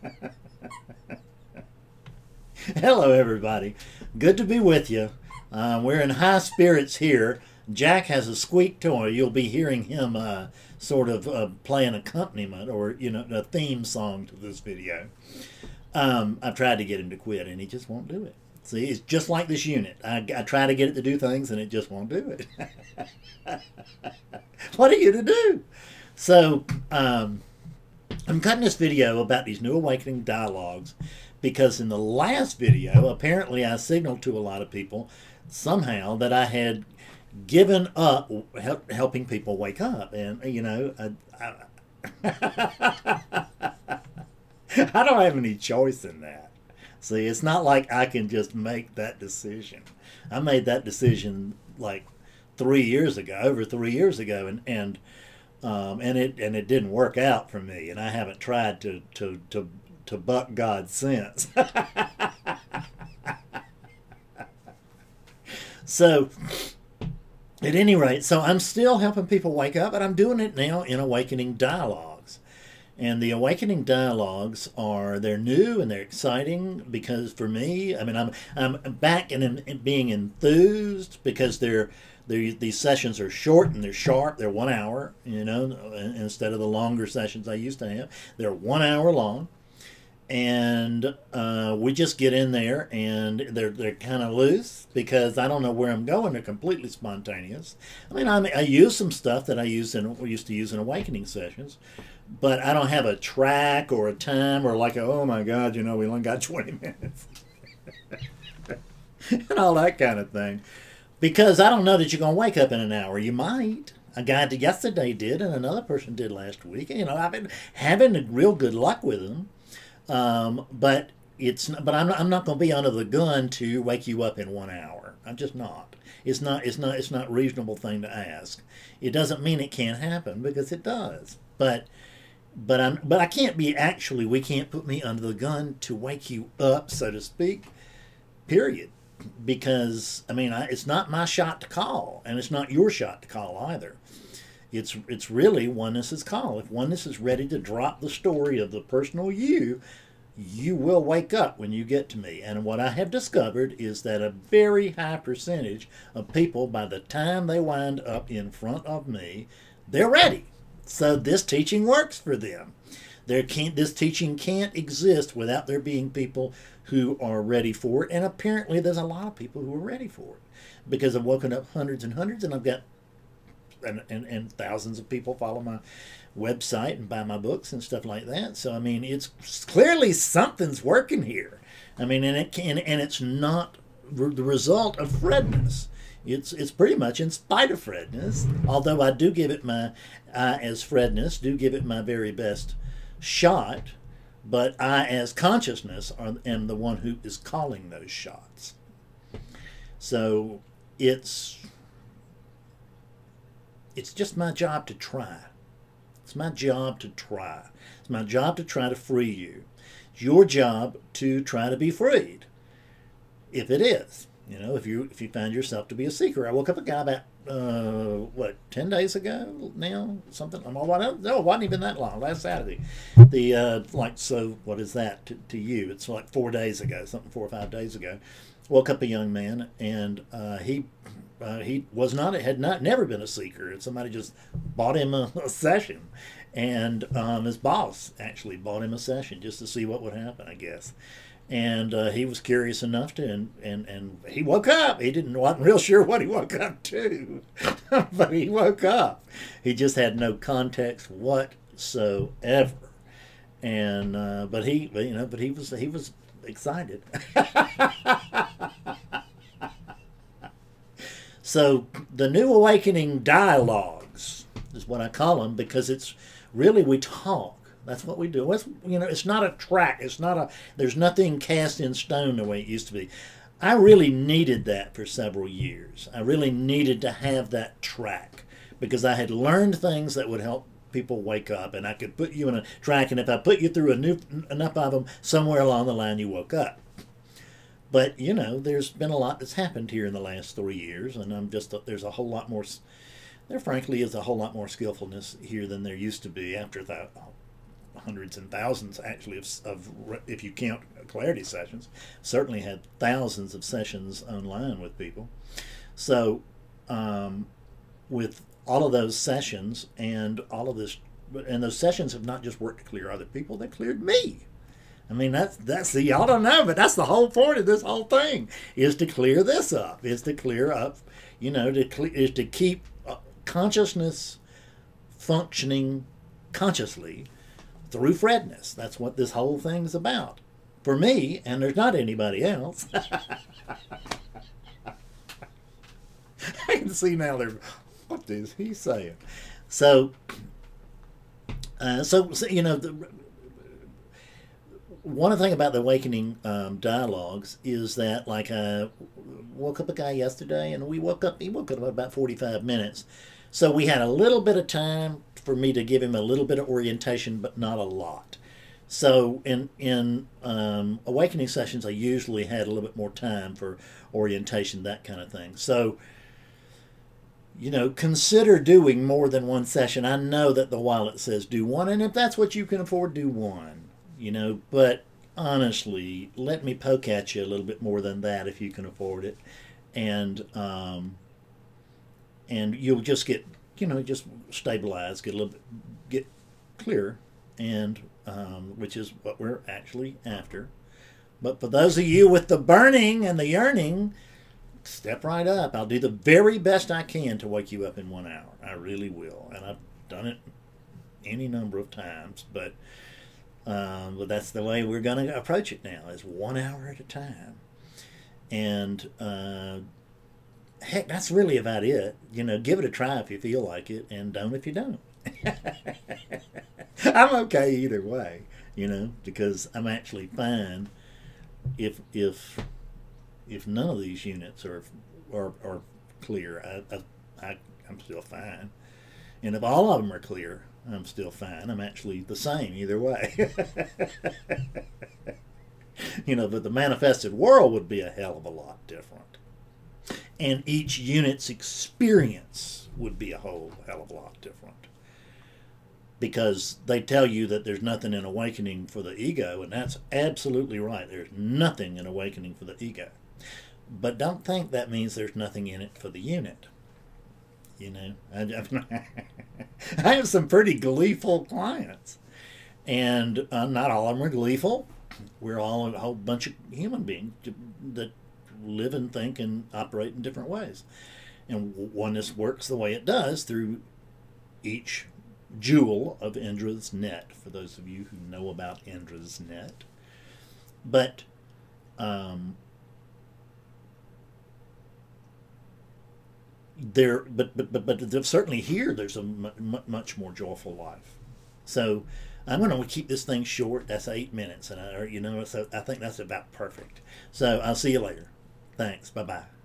Hello, everybody. Good to be with you. Uh, we're in high spirits here. Jack has a squeak toy. You'll be hearing him uh, sort of uh, play an accompaniment or you know a theme song to this video. Um, I've tried to get him to quit, and he just won't do it. See, it's just like this unit. I, I try to get it to do things, and it just won't do it. what are you to do? So, um, I'm cutting this video about these new awakening dialogues because in the last video, apparently I signaled to a lot of people somehow that I had given up help, helping people wake up. And, you know, I, I, I don't have any choice in that. See, it's not like I can just make that decision. I made that decision like three years ago, over three years ago, and and um, and it and it didn't work out for me. And I haven't tried to to to to buck God since. so, at any rate, so I'm still helping people wake up, but I'm doing it now in awakening dialogues. And the awakening dialogues are they're new and they're exciting because for me, I mean, I'm I'm back in being enthused because they're these sessions are short and they're sharp. They're one hour, you know, instead of the longer sessions I used to have. They're one hour long, and uh, we just get in there and they're they're kind of loose because I don't know where I'm going. They're completely spontaneous. I mean, I, I use some stuff that I used in used to use in awakening sessions, but I don't have a track or a time or like a, oh my God, you know, we only got 20 minutes and all that kind of thing. Because I don't know that you're going to wake up in an hour. You might. A guy yesterday did, and another person did last week. You know, I've been having real good luck with them. Um, but it's not, but I'm not, I'm not going to be under the gun to wake you up in one hour. I'm just not. It's not it's not it's not reasonable thing to ask. It doesn't mean it can't happen because it does. But but I'm but I can't be actually we can't put me under the gun to wake you up, so to speak. Period. Because I mean, I, it's not my shot to call, and it's not your shot to call either. It's it's really oneness's call. If oneness is ready to drop the story of the personal you, you will wake up when you get to me. And what I have discovered is that a very high percentage of people, by the time they wind up in front of me, they're ready. So this teaching works for them. There can't this teaching can't exist without there being people who are ready for it. And apparently there's a lot of people who are ready for it. Because I've woken up hundreds and hundreds and I've got and, and, and thousands of people follow my website and buy my books and stuff like that. So I mean it's clearly something's working here. I mean and it can and it's not the result of Fredness it's it's pretty much in spite of Fredness. Although I do give it my as Fredness do give it my very best shot, but I as consciousness are, am the one who is calling those shots. So it's it's just my job to try. It's my job to try. It's my job to try to free you. It's your job to try to be freed. If it is. You know, if you if you find yourself to be a seeker, I woke up a guy about uh, what ten days ago now, something. I'm all no, it wasn't even that long. Last Saturday, the uh, like so. What is that to, to you? It's like four days ago, something four or five days ago. Woke up a young man, and uh, he uh, he was not had not never been a seeker. And somebody just bought him a, a session, and um, his boss actually bought him a session just to see what would happen. I guess and uh, he was curious enough to and, and and he woke up. He didn't wasn't real sure what he woke up to but he woke up. He just had no context whatsoever. And uh, but he you know but he was he was excited. So the new awakening dialogues is what i call them because it's really we talk that's what we do. It's, you know, it's not a track. It's not a. There's nothing cast in stone the way it used to be. I really needed that for several years. I really needed to have that track because I had learned things that would help people wake up, and I could put you in a track. And if I put you through new, enough of them, somewhere along the line you woke up. But you know, there's been a lot that's happened here in the last three years, and I'm just there's a whole lot more. There, frankly, is a whole lot more skillfulness here than there used to be after that hundreds and thousands actually of, of if you count clarity sessions certainly had thousands of sessions online with people. So um, with all of those sessions and all of this and those sessions have not just worked to clear other people they cleared me. I mean that's that's the y'all don't know, but that's the whole point of this whole thing is to clear this up, is to clear up, you know, to is to keep uh, consciousness functioning consciously through Fredness. That's what this whole thing's about. For me, and there's not anybody else. I can see now they're what is he saying? So uh, so, so, you know the one thing about the awakening um, dialogues is that like I woke up a guy yesterday and we woke up he woke up about 45 minutes so we had a little bit of time for me to give him a little bit of orientation but not a lot. So in in um, awakening sessions i usually had a little bit more time for orientation that kind of thing. So you know consider doing more than one session. I know that the wallet says do one and if that's what you can afford do one you know, but honestly, let me poke at you a little bit more than that if you can afford it, and um, and you'll just get you know just stabilize, get a little bit, get clear, and um, which is what we're actually after. But for those of you with the burning and the yearning, step right up. I'll do the very best I can to wake you up in one hour. I really will, and I've done it any number of times, but um, but that's the way we're going to approach it now, is one hour at a time. And uh, heck, that's really about it. You know, give it a try if you feel like it, and don't if you don't. I'm okay either way, you know, because I'm actually fine if if if none of these units are are, are clear. I, I, I I'm still fine, and if all of them are clear, I'm still fine. I'm actually the same either way. you know, but the manifested world would be a hell of a lot different. And each unit's experience would be a whole hell of a lot different. Because they tell you that there's nothing in awakening for the ego, and that's absolutely right. There's nothing in awakening for the ego. But don't think that means there's nothing in it for the unit. You know, I, I have some pretty gleeful clients, and uh, not all of them are gleeful. We're all a whole bunch of human beings that live and think and operate in different ways. And oneness works the way it does through each jewel of Indra's net, for those of you who know about Indra's net. But um, there, but but but but certainly here there's a m- much more joyful life. So I'm going to keep this thing short. That's eight minutes, and I, you know, so I think that's about perfect. So I'll see you later. Thanks. Bye bye.